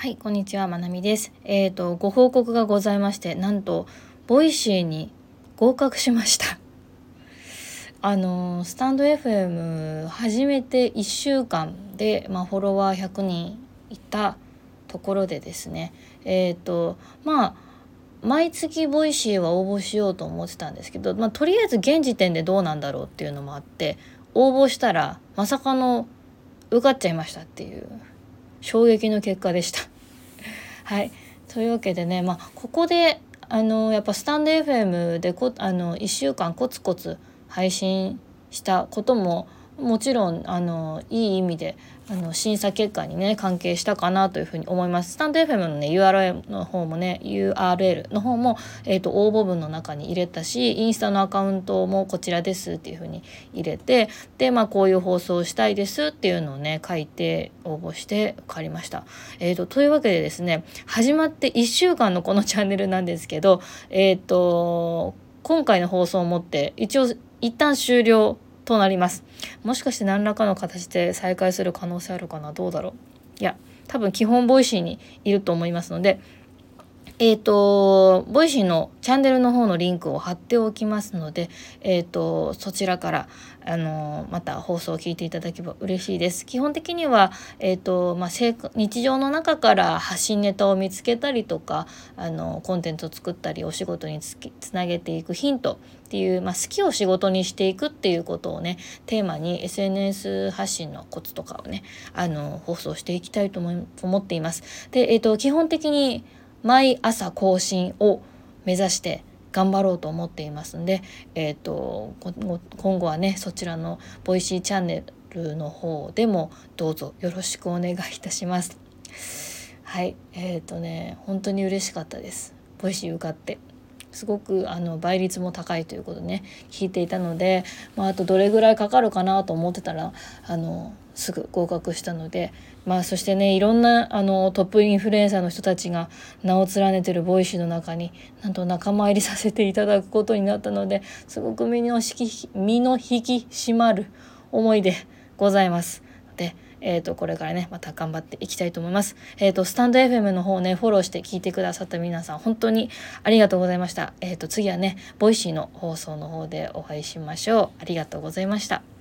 はい、こんにちは、まなみです。えっ、と、ご報告がございまして、なんと、ボイシーに合格しました。あの、スタンド FM 始めて1週間で、まあ、フォロワー100人いたところでですね、えっ、と、まあ、毎月ボイシーは応募しようと思ってたんですけど、まあ、とりあえず現時点でどうなんだろうっていうのもあって応募したらまさかの受かっちゃいましたっていう衝撃の結果でした。はい。というわけでね、まあ、ここであのやっぱスタンド FM でこあの1週間コツコツ配信したことももちろんあのいい意味であの審査結果にね関係したかなというふうに思います。スタンド FM のね URL の方もね URL の方も、えーと、応募文の中に入れたしインスタのアカウントもこちらですっていうふうに入れてでまあこういう放送をしたいですっていうのをね書いて応募して受かりました。えーと、というわけでですね始まって1週間のこのチャンネルなんですけどえっ、ー、と今回の放送をもって一応一旦終了となります。もしかして何らかの形で再開する可能性あるかな？どうだろう？いや多分基本ボイシーにいると思いますのでえっ、ー、と、ボイシーのチャンネルの方のリンクを貼っておきますので、えっ、ー、と、そちらから、あの、また放送を聞いていただければ嬉しいです。基本的には、えっ、ー、と、まあ、日常の中から発信ネタを見つけたりとか、あの、コンテンツを作ったり、お仕事につつなげていくヒントっていう、まあ、好きを仕事にしていくっていうことをね、テーマに SNS 発信のコツとかをね、あの、放送していきたいと思っています。で、えっ、と、基本的に、毎朝更新を目指して頑張ろうと思っていますんで、えーと、今後はねそちらのボイシーチャンネルの方でもどうぞよろしくお願いいたします。はいえっ、ー、とね本当に嬉しかったです。ボイシー受かってすごくあの倍率も高いということね聞いていたので、まあ、あとどれぐらいかかるかなと思ってたらあのすぐ合格したので、まあ、そしてねいろんなあのトップインフルエンサーの人たちが名を連ねてるボイシーの中になんと仲間入りさせていただくことになったのですごく身の引き身の引き締まる思いでございます。でえー、とこれからねまた頑張っていきたいと思います。えっ、ー、とスタンド FM の方ねフォローして聞いてくださった皆さん本当にありがとうございました。えっ、ー、と次はねボイシーの放送の方でお会いしましょう。ありがとうございました。